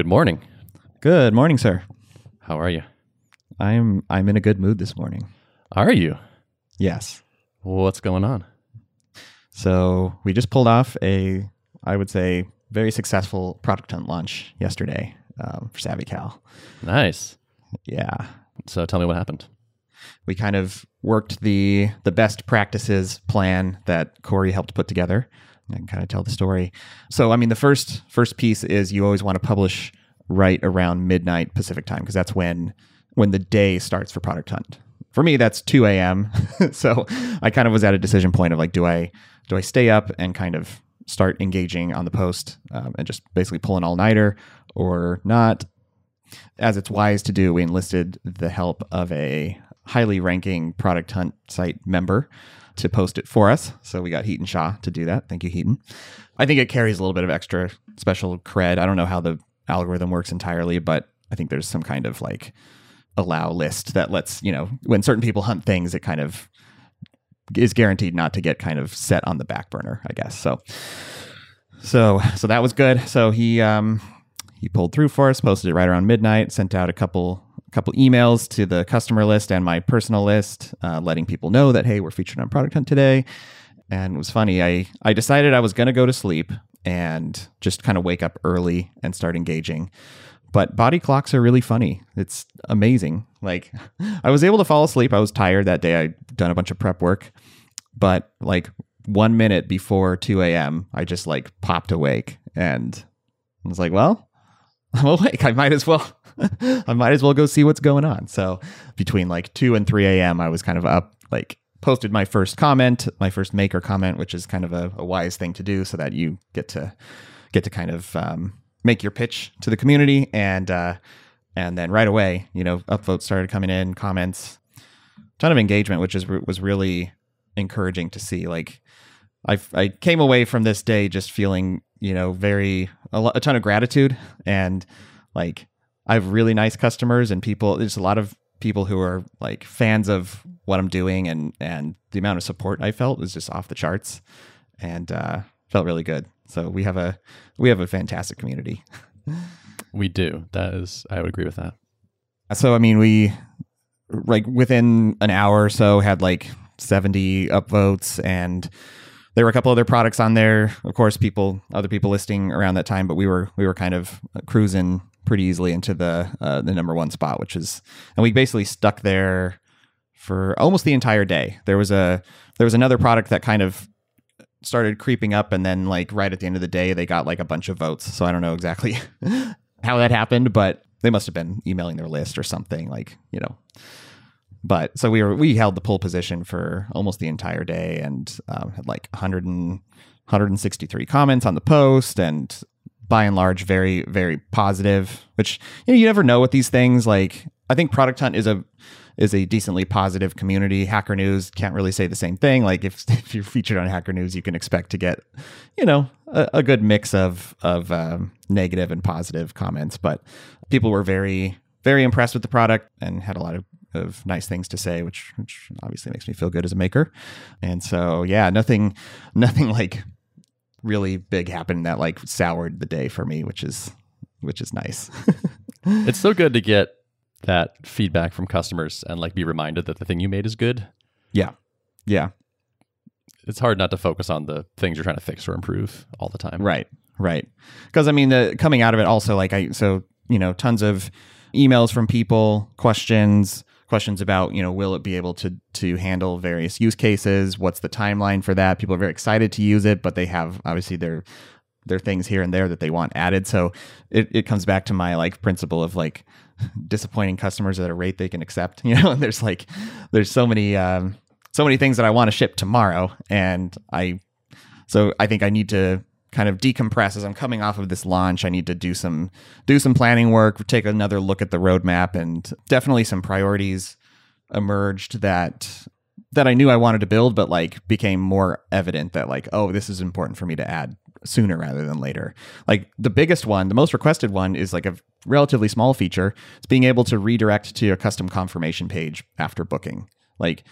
Good morning. Good morning, sir. How are you? I'm I'm in a good mood this morning. Are you? Yes. What's going on? So we just pulled off a, I would say, very successful product hunt launch yesterday um, for SavvyCal. Nice. Yeah, So tell me what happened. we kind of worked the the best practices plan that Corey helped put together. I can kind of tell the story. So, I mean, the first first piece is you always want to publish right around midnight Pacific time because that's when when the day starts for Product Hunt. For me, that's two a.m. so I kind of was at a decision point of like, do I do I stay up and kind of start engaging on the post um, and just basically pull an all nighter or not? as it's wise to do, we enlisted the help of a highly ranking product hunt site member to post it for us. So we got Hiten Shah to do that. Thank you, Hiten. I think it carries a little bit of extra special cred. I don't know how the algorithm works entirely, but I think there's some kind of like allow list that lets, you know, when certain people hunt things, it kind of is guaranteed not to get kind of set on the back burner, I guess. So so so that was good. So he um he pulled through for us, posted it right around midnight, sent out a couple couple emails to the customer list and my personal list, uh, letting people know that hey, we're featured on Product Hunt today. And it was funny. I I decided I was going to go to sleep and just kind of wake up early and start engaging. But body clocks are really funny. It's amazing. Like I was able to fall asleep. I was tired that day. I'd done a bunch of prep work, but like one minute before 2 a.m., I just like popped awake and I was like, well, I'm awake. I might as well. I might as well go see what's going on. So between like two and three a.m., I was kind of up, like posted my first comment, my first maker comment, which is kind of a, a wise thing to do, so that you get to get to kind of um, make your pitch to the community, and uh, and then right away, you know, upvotes started coming in, comments, ton of engagement, which is was really encouraging to see. Like I I came away from this day just feeling you know very a, lo- a ton of gratitude and like I have really nice customers and people. There's a lot of people who are like fans of what I'm doing and and the amount of support I felt was just off the charts and uh, felt really good. So we have a we have a fantastic community. We do. That is, I would agree with that. So I mean, we like within an hour or so had like 70 upvotes, and there were a couple other products on there. Of course, people, other people listing around that time, but we were we were kind of cruising pretty easily into the uh, the number one spot, which is, and we basically stuck there for almost the entire day. There was a there was another product that kind of started creeping up and then like right at the end of the day they got like a bunch of votes so i don't know exactly how that happened but they must have been emailing their list or something like you know but so we were we held the pole position for almost the entire day and um, had like 100 and, 163 comments on the post and by and large very very positive which you know you never know with these things. Like i think product hunt is a is a decently positive community. Hacker news can't really say the same thing. Like if, if you're featured on hacker news you can expect to get you know a, a good mix of of um, negative and positive comments. But people were very very impressed with the product and had a lot of, of nice things to say which which obviously makes me feel good as a maker and so yeah nothing nothing like really big happened that like soured the day for me which is which is nice It's so good to get that feedback from customers and like be reminded that the thing you made is good. yeah yeah It's hard not to focus on the things you're trying to fix or improve all the time. Right, right. Because I mean, the coming out of it also, like I, so you know, tons of emails from people, questions, questions about you know, will it be able to to handle various use cases? What's the timeline for that? People are very excited to use it, but they have obviously their their things here and there that they want added. So it, it comes back to my like principle of like disappointing customers at a rate they can accept. You know, and there's like there's so many um, so many things that I want to ship tomorrow, and I so I think I need to kind of decompress as I'm coming off of this launch. I need to do some do some planning work, take another look at the roadmap, and definitely some priorities emerged that that I knew I wanted to build, but like became more evident that like, oh, this is important for me to add sooner rather than later. Like the biggest one, the most requested one is like a relatively small feature. It's being able to redirect to a custom confirmation page after booking. Like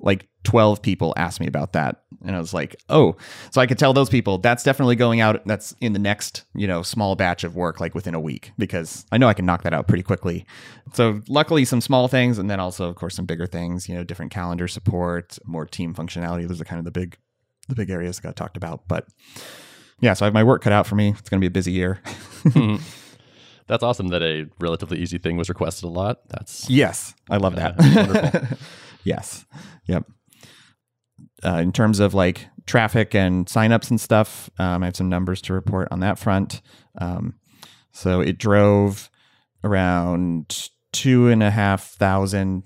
like 12 people asked me about that and i was like oh. So i could tell those people that's definitely going out that's in the next you know small batch of work like within a week because i know i can knock that out pretty quickly. So luckily some small things and then also of course some bigger things you know different calendar support more team functionality. Those are kind of the big the big areas that got talked about but yeah so i have my work cut out for me. It's going to be a busy year. That's awesome that a relatively easy thing was requested a lot. That's yes i love uh, that wonderful. Yes. Yep. Uh, in terms of like traffic and signups and stuff, um, I have some numbers to report on that front. Um, so it drove around two and a half thousand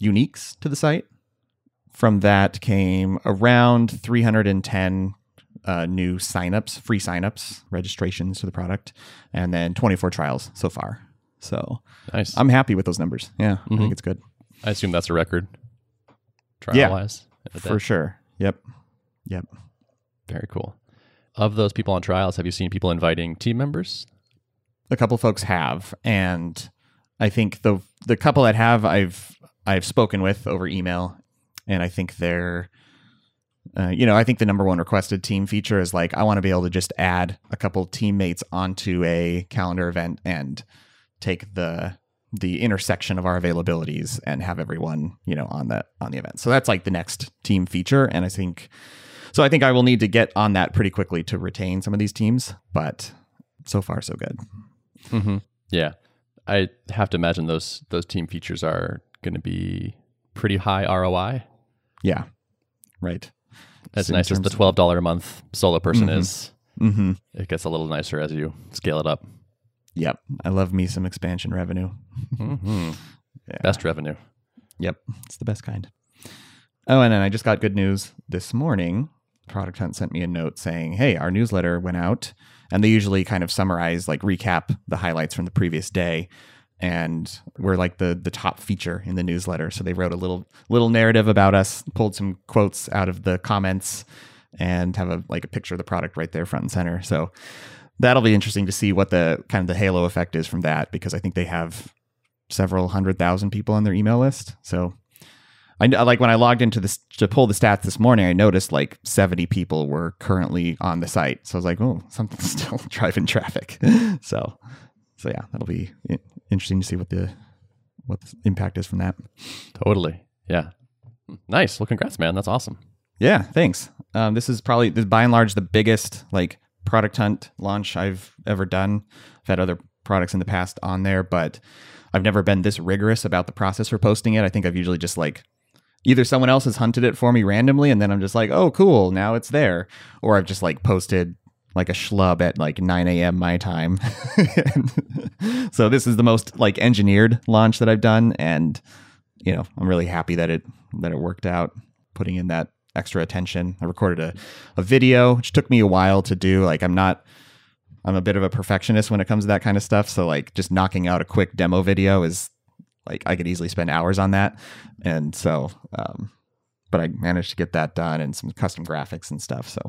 uniques to the site. From that came around 310 uh, new signups, free signups, registrations to the product, and then 24 trials so far. So Nice. I'm happy with those numbers. Yeah, I Mhm. think it's good. I assume that's a record. Trial Yeah. wise. For sure. Yep. Yep. Very cool. Of those people on trials, have you seen people inviting team members? a couple folks have and i think the the couple that have i've i've spoken with over email and i think they're uh, you know i think the number one requested team feature is like i want to be able to just add a couple teammates onto a calendar event and take the the intersection of our availabilities and have everyone you know on that on the event so that's like the next team feature and i think so i think i will need to get on that pretty quickly to retain some of these teams but so far so good Mm-hmm. Yeah, I have to imagine those those team features are going to be pretty high ROI. Yeah. Right. As So nice as the twelve dollar a month solo person Mhm. is, Mm-hmm. it gets a little nicer as you scale it up. Yep. I love me some expansion revenue. hmm Yeah. Best revenue. Yep. It's the best kind. Oh, and then I just got good news this morning. Product Hunt sent me a note saying, hey, our newsletter went out. And they usually kind of summarize, like recap the highlights from the previous day. And we're like the the top feature in the newsletter. So they wrote a little little narrative about us, pulled some quotes out of the comments, and have a like a picture of the product right there front and center. So that'll be interesting to see what the kind of the halo effect is from that because I think they have several hundred thousand people on their email list. So I like when I logged into this to pull the stats this morning, I noticed like 70 people were currently on the site. So I was like, oh, something's still driving traffic. so, so yeah, that'll be interesting to see what the what the impact is from that. Totally. Yeah. Nice. Well, congrats, man. That's awesome. Yeah, thanks. Um, this is probably by and large the biggest like product hunt launch I've ever done. I've had other products in the past on there, but I've never been this rigorous about the process for posting it. I think I've usually just like either someone else has hunted it for me randomly and then I'm just like, oh cool, now it's there. Or I've just like posted like a schlub at like 9 a.m. my time. so this is the most like engineered launch that I've done, and you know I'm really happy that it that it worked out. Putting in that extra attention, I recorded a a video, which took me a while to do. Like I'm not. I'm a bit of a perfectionist when it comes to that kind of stuff. So like just knocking out a quick demo video is like I could easily spend hours on that. And so um but I managed to get that done and some custom graphics and stuff. So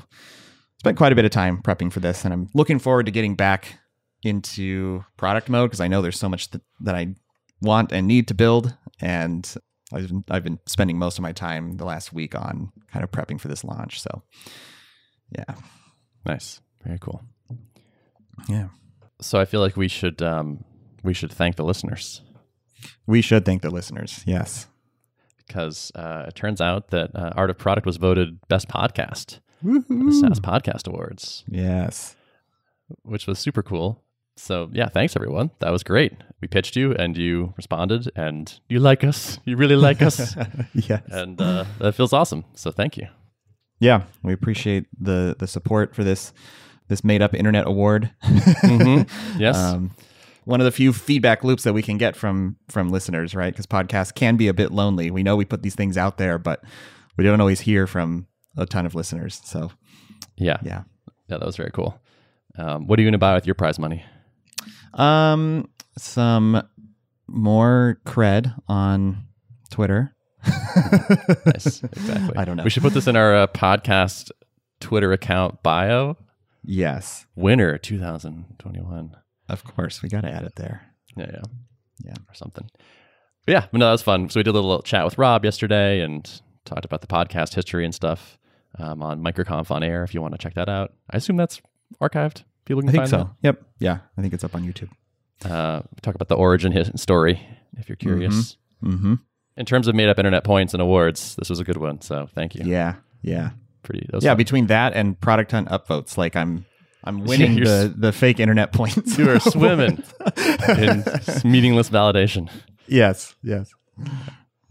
spent quite a bit of time prepping for this and I'm looking forward to getting back into product mode because I know there's so much th- that I want and need to build and I've been, I've been spending most of my time the last week on kind of prepping for this launch. So yeah. Nice. Very cool. Yeah. So I feel like we should um, we should thank the listeners We should thank the listeners. Yes. because uh, it turns out that uh, Art of Product was voted best podcast at the SaaS Podcast Awards, Yes. which was super cool. So yeah, thanks everyone. That was great. We pitched you and you responded, and you like us. You really like us, yes. and uh, that feels awesome. So thank you. Yeah, we appreciate the the support for this this made up internet award. Mhm. Yes. Um, one of the few feedback loops that we can get from from listeners, right? Because podcasts can be a bit lonely. We know we put these things out there, but we don't always hear from a ton of listeners. So yeah. yeah. Yeah, that was very cool. Um, what are you going to buy with your prize money? Um, some more cred on Twitter. Nice. Exactly. I don't know. We should put this in our uh, podcast Twitter account bio. Yes, Winner 2021. of course, we got to add it there. Yeah, yeah, Yeah. or something. But yeah, no, that was fun. So we did a little chat with Rob yesterday and talked about the podcast history and stuff um, on MicroConf on air. If you want to check that out, I assume that's archived. People can I think find so. Yep. Yeah. I think it's up on YouTube. Uh, talk about the origin his- story if you're curious. Mm-hmm. In terms of made up internet points and awards, this was a good one. So thank you. Yeah. Yeah. Pretty. That Yeah. fun. Between that and Product Hunt upvotes, like I'm I'm winning You're the, the fake internet points. you are swimming in meaningless validation. yes. Yes.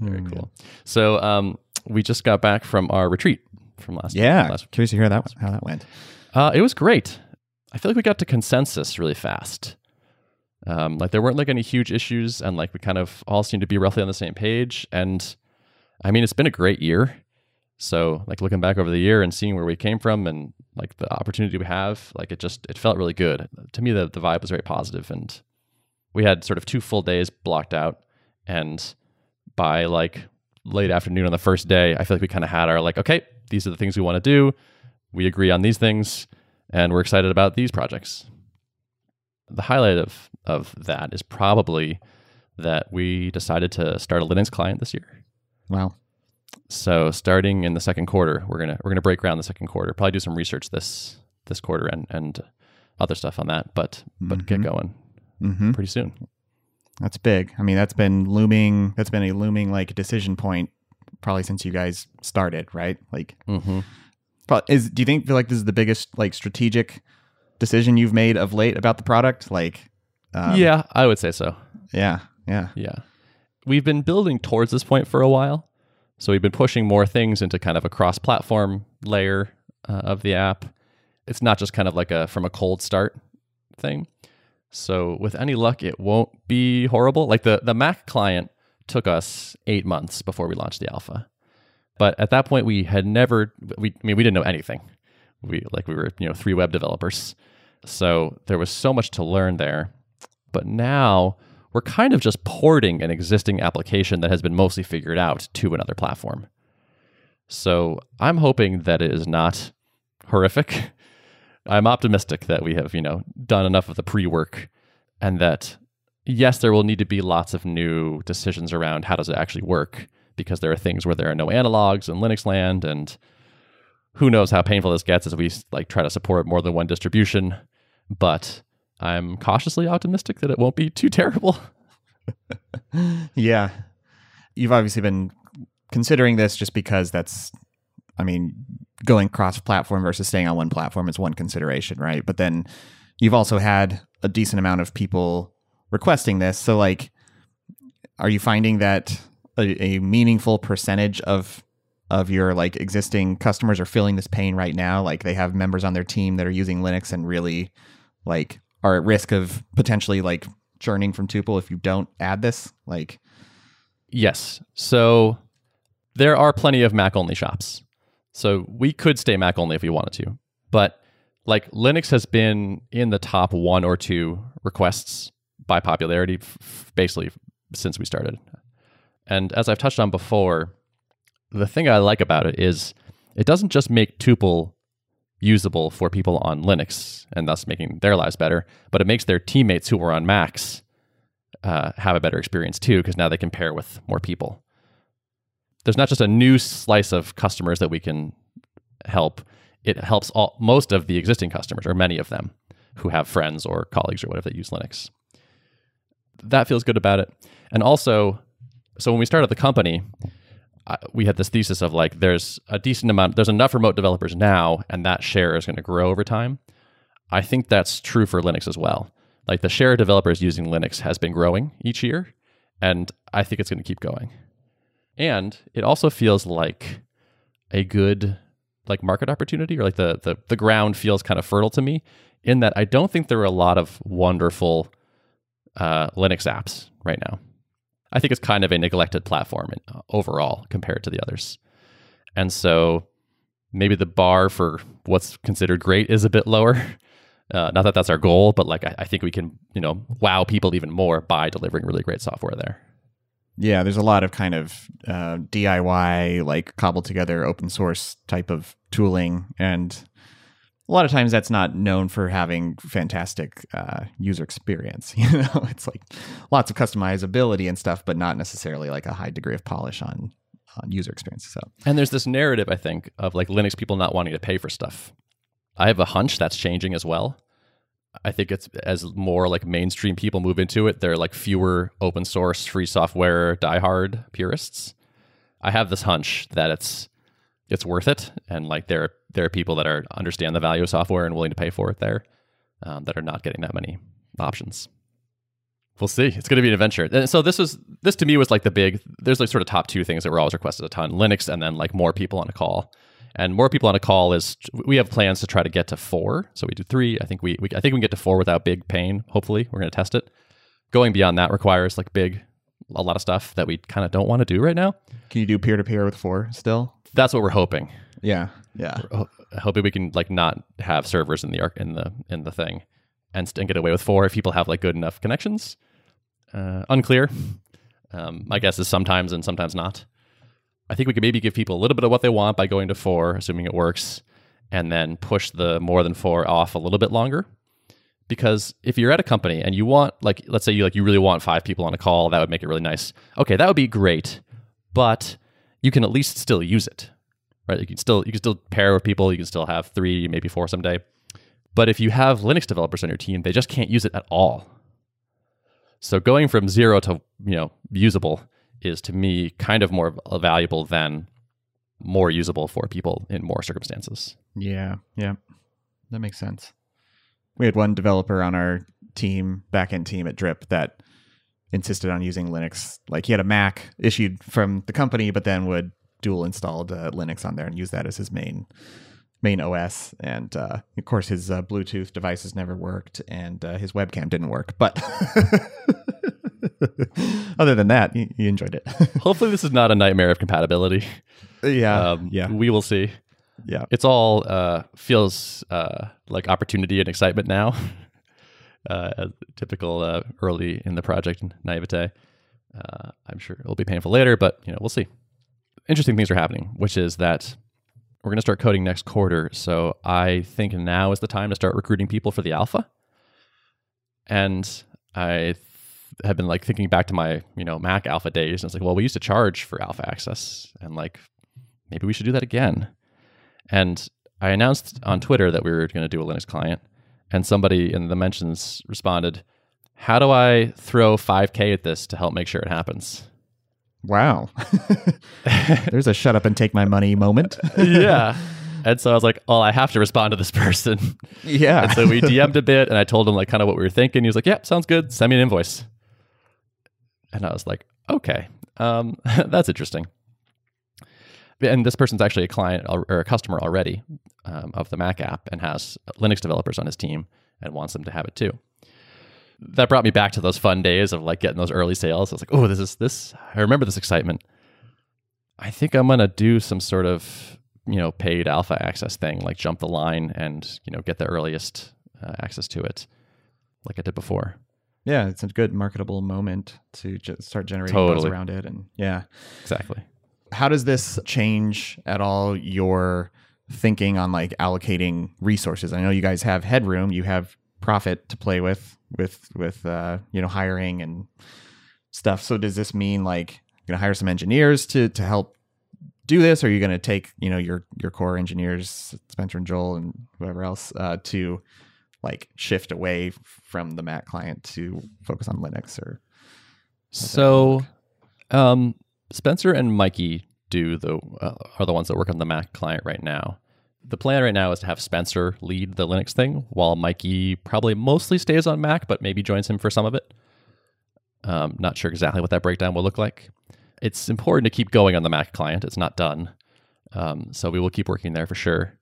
Very cool. So um, we just got back from our retreat from last. Yeah. last Curious to hear that how that went. Uh, it was great. I feel like we got to consensus really fast. Um, like there weren't like any huge issues, and like we kind of all seemed to be roughly on the same page. And I mean, it's been a great year. So like looking back over the year and seeing where we came from, and like the opportunity we have, like it just it felt really good. To me, the the vibe was very positive, and we had sort of two full days blocked out, and by like late afternoon on the first day, I feel like we kind of had our like, okay, these are the things we want to do. We agree on these things and we're excited about these projects. The highlight of of that is probably that we decided to start a Linux client this year. Wow. So starting in the second quarter, we're gonna we're gonna break ground the second quarter. Probably do some research this this quarter and and other stuff on that, but but get going Mm-hmm. pretty soon. That's big. I mean, that's been looming. That's been a looming like decision point probably since you guys started, right? Like, hmm is do you think feel like this is the biggest like strategic decision you've made of late about the product? Like, um, yeah, I would say so. yeah, yeah. Yeah. We've been building towards this point for a while. So we've been pushing more things into kind of a cross platform layer uh, of the app. It's not just kind of like a from a cold start thing. So with any luck, it won't be horrible. Like the, the Mac client took us eight months before we launched the alpha. But at that point, we had never, we, I mean, we didn't know anything. We like we were, you know, three web developers. So there was so much to learn there. But now we're kind of just porting an existing application that has been mostly figured out to another platform. So I'm hoping that it is not horrific. I'm optimistic that we have, you know, done enough of the pre-work and that yes, there will need to be lots of new decisions around how does it actually work because there are things where there are no analogs in Linux land and who knows how painful this gets as we like try to support more than one distribution, but I'm cautiously optimistic that it won't be too terrible. Yeah. You've obviously been considering this just because that's, I mean, going cross platform versus staying on one platform is one consideration, right? But then you've also had a decent amount of people requesting this. So, like, are you finding that a, a meaningful percentage of of your like existing customers are feeling this pain right now like they have members on their team that are using linux and really like are at risk of potentially like churning from tuple if you don't add this like Yes. So there are plenty of Mac only shops. So we could stay Mac only if we wanted to. But like Linux has been in the top one or two requests by popularity f- basically since we started. And as I've touched on before, the thing I like about it is it doesn't just make tuple usable for people on Linux and thus making their lives better, but it makes their teammates who are on Macs uh, have a better experience too because now they can pair with more people. There's not just a new slice of customers that we can help. It helps all most of the existing customers or many of them who have friends or colleagues or whatever that use Linux. That feels good about it. And also, so when we started the company, uh, we had this thesis of like there's a decent amount, there's enough remote developers now, and that share is going to grow over time. I think that's true for Linux as well. Like the share of developers using Linux has been growing each year, and I think it's going to keep going. And it also feels like a good like market opportunity or like the, the the ground feels kind of fertile to me in that I don't think there are a lot of wonderful uh, Linux apps right now. I think it's kind of a neglected platform uh, overall compared to the others. And so maybe the bar for what's considered great is a bit lower. Uh, not that that's our goal, but like I, I think we can, you know, wow people even more by delivering really great software there. Yeah, there's a lot of kind of uh, DIY, like cobbled together open source type of tooling. And a lot of times that's not known for having fantastic uh, user experience. You know, it's like lots of customizability and stuff, but not necessarily like a high degree of polish on on user experience. So And there's this narrative, I think, of like Linux people not wanting to pay for stuff. I have a hunch that's changing as well. I think it's as more like mainstream people move into it, there are like fewer open source free software diehard purists. I have this hunch that it's it's worth it, and like there there are people that are understand the value of software and willing to pay for it there, um, that are not getting that many options. We'll see. It's going to be an adventure. And so this was this to me was like the big. There's like sort of top two things that were always requested a ton: Linux, and then like more people on a call. And more people on a call is we have plans to try to get to four. So we do three. I think we, we I think we can get to four without big pain. Hopefully, we're going to test it. Going beyond that requires like big, a lot of stuff that we kind of don't want to do right now. can you do peer to peer with four still? That's what we're hoping. Yeah, yeah. Ho- hoping we can like not have servers in the arc in the in the thing, and, and get away with four if people have like good enough connections. Uh, unclear. Um, my guess is sometimes and sometimes not. I think we could maybe give people a little bit of what they want by going to four, assuming it works, and then push the more than four off a little bit longer. Because if you're at a company and you want, like, let's say you like you really want five people on a call, that would make it really nice. Okay, that would be great, but you can at least still use it, right? You can still you can still pair with people. You can still have three, maybe four someday. But if you have Linux developers on your team, they just can't use it at all. So going from zero to you know usable is to me kind of more valuable than more usable for people in more circumstances. Yeah, yeah. That makes sense. We had one developer on our team, backend team at Drip, that insisted on using Linux. Like he had a Mac issued from the company, but then would dual installed uh, Linux on there and use that as his main main OS. And uh, of course, his uh, Bluetooth devices never worked, and uh, his webcam didn't work. But other than that, he, he enjoyed it. Hopefully, this is not a nightmare of compatibility. yeah, Um, yeah, we will see. yeah. It's all uh, feels uh, like opportunity and excitement now. uh, typical uh, early in the project naivete. Uh, I'm sure it'll be painful later, but you know we'll see. Interesting things are happening, which is that we're going to start coding next quarter. So I think now is the time to start recruiting people for the alpha. And I th- have been like thinking back to my you know Mac alpha days, and it's like, well, we used to charge for alpha access, and like maybe we should do that again. And I announced on Twitter that we were going to do a Linux client, and somebody in the mentions responded, "How do I throw 5k at this to help make sure it happens?" Wow. There's a shut up and take my money moment. yeah. And so I was like, "Oh, I have to respond to this person." yeah. And so we DM'd a bit, and I told him like kind of what we were thinking. He was like, "Yep, sounds good. Send me an invoice." And I was like, "Okay, um, that's interesting." And this person's actually a client or a customer already um, of the Mac app and has Linux developers on his team and wants them to have it too. That brought me back to those fun days of like getting those early sales. I was like, "Oh, this is this." I remember this excitement. I think I'm gonna do some sort of you know paid alpha access thing, like jump the line and you know get the earliest uh, access to it, like I did before. yeah, it's a good marketable moment to just start generating buzz Totally. around it. And yeah. Exactly. How does this change at all your thinking on like allocating resources? I know you guys have headroom, you have profit to play with with with uh, you know hiring and stuff. So does this mean like you're gonna hire some engineers to to help do this, or are you gonna take you know your your core engineers, Spencer and Joel and whoever else, uh, to like shift away from the Mac client to focus on Linux or So, um, Spencer and Mikey do the uh, are the ones that work on the Mac client right now. The plan right now is to have Spencer lead the Linux thing, while Mikey probably mostly stays on Mac, but maybe joins him for some of it. Um, not sure exactly what that breakdown will look like. It's important to keep going on the Mac client; it's not done, um, so we will keep working there for sure.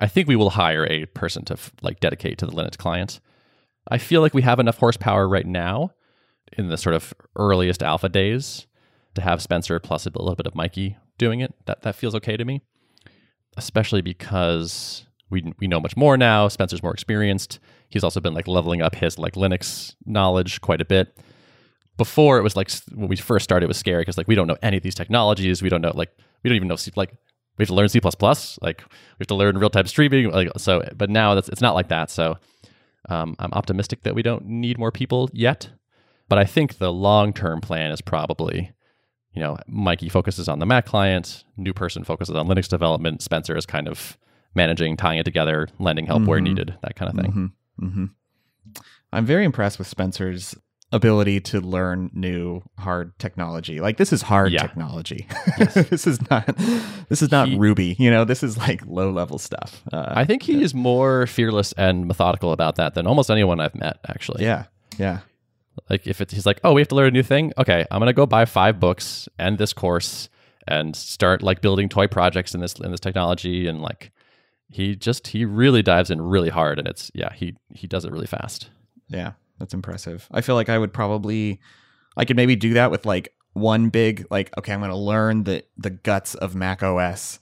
I think we will hire a person to f- like dedicate to the Linux client. I feel like we have enough horsepower right now in the sort of earliest alpha days to have Spencer plus a little bit of Mikey doing it. That that feels okay to me, especially because we we know much more now. Spencer's more experienced. He's also been like leveling up his like Linux knowledge quite a bit. Before it was like when we first started, it was scary because like we don't know any of these technologies. We don't know like we don't even know C, like we have to learn C plus plus. Like we have to learn real time streaming. Like so, but now that's it's not like that. So um, I'm optimistic that we don't need more people yet. But I think the long term plan is probably you know, Mikey focuses on the Mac client, new person focuses on Linux development, Spencer is kind of managing, tying it together, lending help where Mhm. needed, that kind of thing. hmm hmm I'm very impressed with Spencer's ability to learn new hard technology. Like this is hard Yeah. technology. this is not this is not He- Ruby. You know, this is like low level stuff. Uh, I think he is more fearless and methodical about that than almost anyone I've met, actually. yeah, yeah, Like if it's he's like, oh, we have to learn a new thing. Okay, I'm gonna go buy five books and this course and start like building toy projects in this in this technology and like he just he really dives in really hard and it's yeah he he does it really fast. yeah. That's impressive. I feel like I would probably, I could maybe do that with like one big like okay, I'm going to learn the the guts of Mac OS,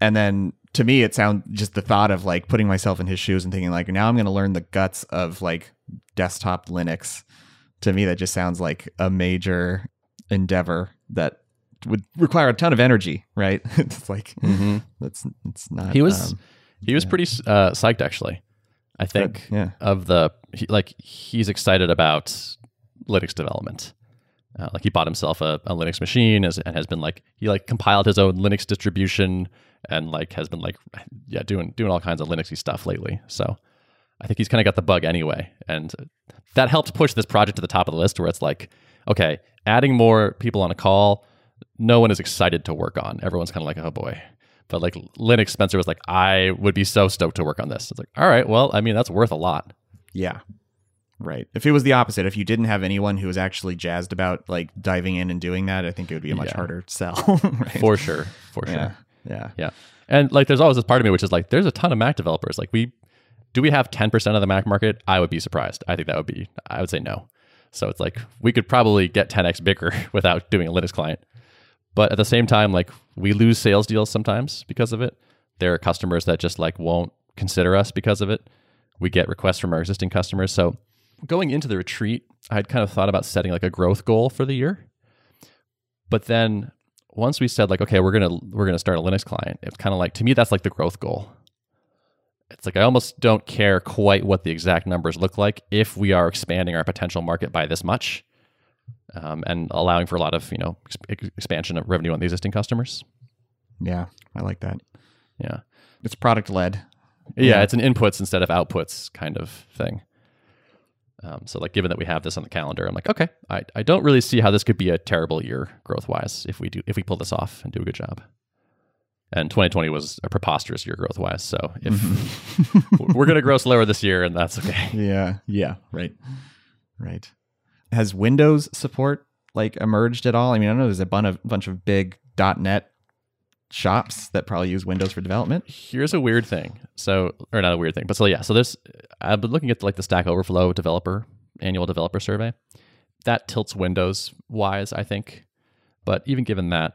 and then to me it sounds just the thought of like putting myself in his shoes and thinking like now I'm going to learn the guts of like desktop Linux. To me, that just sounds like a major endeavor that would require a ton of energy, right? it's like Mm-hmm. that's it's not. He was um, he was pretty uh, psyched actually. I think yeah. of the he, like he's excited about Linux development. Uh, like he bought himself a, a Linux machine as, and has been like he like compiled his own Linux distribution and like has been like yeah doing doing all kinds of Linuxy stuff lately. So I think he's kind of got the bug anyway, and that helped push this project to the top of the list where it's like okay, adding more people on a call, no one is excited to work on. Everyone's kind of like oh boy. But like Linux, Spencer was like, I would be so stoked to work on this. It's like, all right, well, I mean, that's worth a lot. Yeah. Right. If it was the opposite, if you didn't have anyone who was actually jazzed about like diving in and doing that, I think it would be a much Yeah. harder sell. right? For sure. For yeah. sure. Yeah. Yeah. And like, there's always this part of me which is like, there's a ton of Mac developers. Like, we do we have 10% of the Mac market? I would be surprised. I think that would be, I would say no. So it's like, we could probably get 10x bigger without doing a Linux client. But at the same time, like, we lose sales deals sometimes because of it. There are customers that just like won't consider us because of it. We get requests from our existing customers. So going into the retreat, I had kind of thought about setting like a growth goal for the year. But then once we said like, okay, we're gonna we're gonna start a Linux client, it's kind of like to me that's like the growth goal. It's like I almost don't care quite what the exact numbers look like if we are expanding our potential market by this much, um, and allowing for a lot of you know ex- expansion of revenue on the existing customers. Yeah. I like that. Yeah. It's product led. yeah, Yeah. it's an inputs instead of outputs kind of thing. Um, so like given that we have this on the calendar, I'm like, okay, I, I don't really see how this could be a terrible year growth wise if we do if we pull this off and do a good job. And 2020 was a preposterous year growth wise. So if Mm-hmm. we're gonna grow slower this year, and that's okay. Yeah. Yeah. Right. Right. Has Windows support like emerged at all? I mean, I know there's a bunch of bunch of big .NET shops that probably use Windows for development. Here's a weird thing. So, or not a weird thing, but so yeah. So this, I've been looking at like the Stack Overflow developer annual developer survey. That tilts Windows wise, I think. But even given that,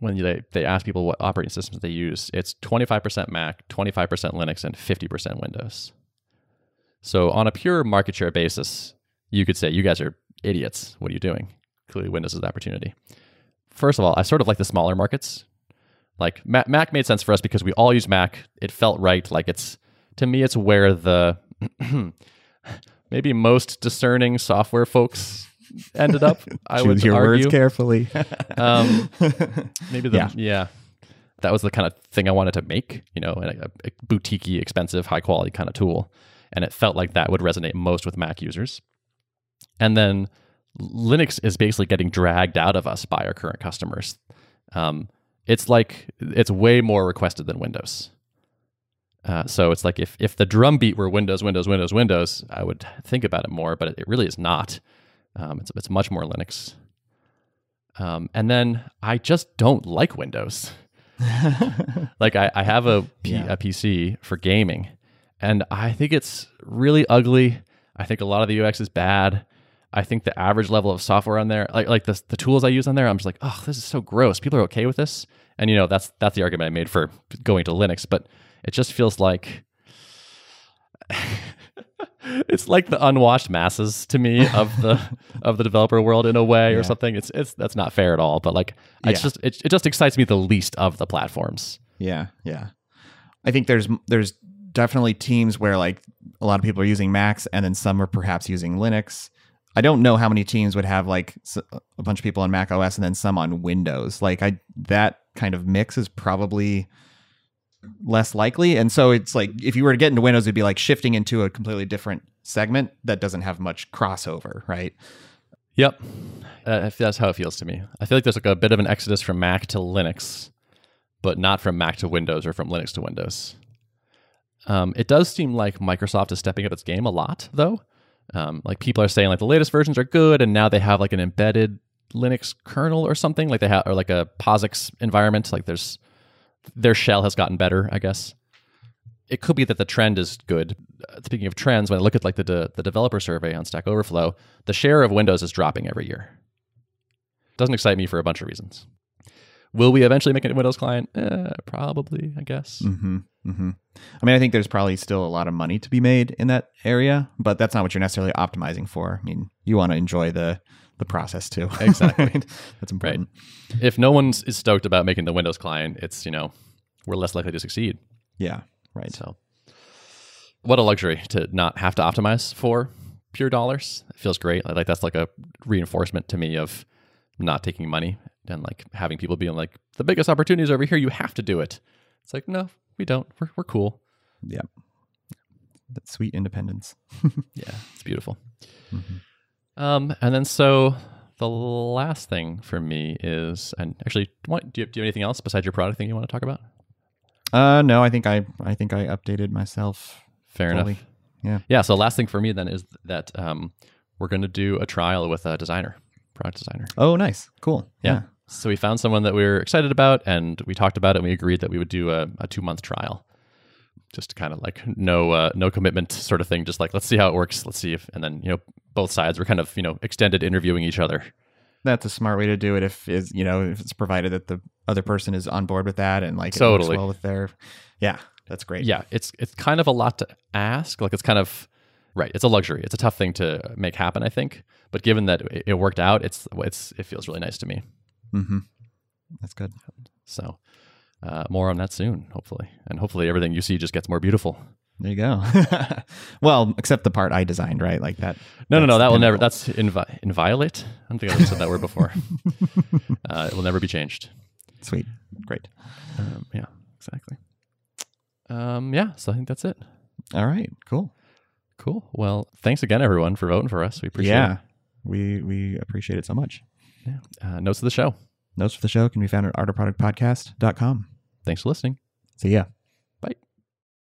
when they they ask people what operating systems they use, it's 25% Mac, 25% Linux, and 50% Windows. So on a pure market share basis, you could say you guys are idiots. What are you doing? Clearly, Windows is the opportunity. First of all, I sort of like the smaller markets. Like Mac, Mac made sense for us because we all use Mac. It felt right. Like it's to me, it's where the maybe most discerning software folks ended up. I would Choose your argue. words carefully. Um, maybe the Yeah. yeah. that was the kind of thing I wanted to make. You know, a, a, a boutique, expensive, high quality kind of tool, and it felt like that would resonate most with Mac users. And then Linux is basically getting dragged out of us by our current customers. Um, it's like it's way more requested than Windows. Uh, so it's like if if the drumbeat were Windows, Windows, Windows, Windows, I would think about it more, but it really is not. Um, it's it's much more Linux. Um, and then I just don't like Windows. like I, I have a, P, Yeah. a PC for gaming, and I think it's really ugly. I think a lot of the UX is bad. I think the average level of software on there, like like the the tools I use on there, I'm just like, oh, this is so gross. People are okay with this, and you know that's that's the argument I made for going to Linux, but it just feels like it's like the unwashed masses to me of the of the developer world in a way Yeah. or something. It's it's that's not fair at all. But like, it's just it, it just excites me the least of the platforms. Yeah, yeah. I think there's there's definitely teams where like a lot of people are using Macs and then some are perhaps using Linux. I don't know how many teams would have like a bunch of people on Mac OS and then some on Windows. Like I that kind of mix is probably less likely. And so it's like if you were to get into Windows, it'd be like shifting into a completely different segment that doesn't have much crossover, right? Yep. Uh, that's how it feels to me. I feel like there's like a bit of an exodus from Mac to Linux, but not from Mac to Windows or from Linux to Windows. Um, it does seem like Microsoft is stepping up its game a lot, though. Um, like people are saying, like the latest versions are good, and now they have like an embedded Linux kernel or something, like they have, or like a POSIX environment. Like there's their shell has gotten better, I guess. It could be that the trend is good. Uh, speaking of trends, when I look at like the de- the developer survey on Stack Overflow, the share of Windows is dropping every year. Doesn't excite me for a bunch of reasons. Will we eventually make a Windows client? Eh, probably, I guess. Mm-hmm. Mm-hmm. I mean, I think there's probably still a lot of money to be made in that area, but that's not what you're necessarily optimizing for. I mean, you want to enjoy the the process too. Exactly. that's important. If no one is stoked about making the Windows client, it's you know we're less likely to succeed. Yeah. Right. So, what a luxury to not have to optimize for pure dollars. It feels great. Like that's like a reinforcement to me of not taking money and like having people being like the biggest opportunities over here. You have to do it. It's like no, we don't. We're we're cool. Yeah. That sweet independence. Yeah, it's beautiful. Mhm. Um, and then so the last thing for me is, and actually, what, do you, do you have anything else besides your product thing you want to talk about? Uh, no, I think I I think I updated myself. Fair fully. enough. Yeah. Yeah. So last thing for me then is that um, we're going to do a trial with a designer, product designer. Oh, nice. Cool. Yeah. So we found someone that we were excited about, and we talked about it. and We agreed that we would do a, a two month trial, just kind of like no uh, no commitment sort of thing. Just like let's see how it works. Let's see if, and then you know both sides were kind of you know extended interviewing each other. That's a smart way to do it. If is you know if it's provided that the other person is on board with that and like it works Totally. well with their, yeah, that's great. Yeah, it's it's kind of a lot to ask. Like it's kind of right. It's a luxury. It's a tough thing to make happen. I think, but given that it, it worked out, it's it's it feels really nice to me. Mm-hmm. That's good. So uh, more on that soon, hopefully, and hopefully everything you see just gets more beautiful. There you go. well, except the part I designed, right? Like that. No, no, no. That will never. That's invi- inviolate. I don't think I've ever said that word before. uh, it will never be changed. Sweet. Great. Um, yeah, exactly. Um, yeah. So I think that's it. All right. Cool. Cool. Well, thanks again, everyone, for voting for us. We appreciate yeah. We we appreciate it so much. Yeah. Uh, notes of the show. Notes for the show can be found at artofproductpodcast.com. Thanks for listening. See ya.